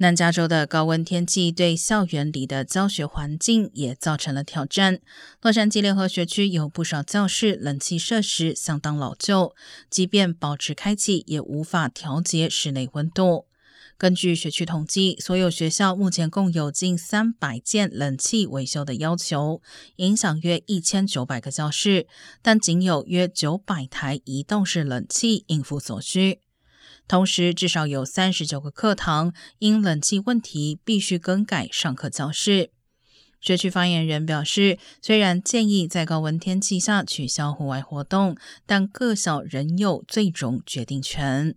南加州的高温天气对校园里的教学环境也造成了挑战。洛杉矶联合学区有不少教室冷气设施相当老旧，即便保持开启，也无法调节室内温度。根据学区统计，所有学校目前共有近三百件冷气维修的要求，影响约一千九百个教室，但仅有约九百台移动式冷气应付所需。同时，至少有三十九个课堂因冷气问题必须更改上课教室。学区发言人表示，虽然建议在高温天气下取消户外活动，但各校仍有最终决定权。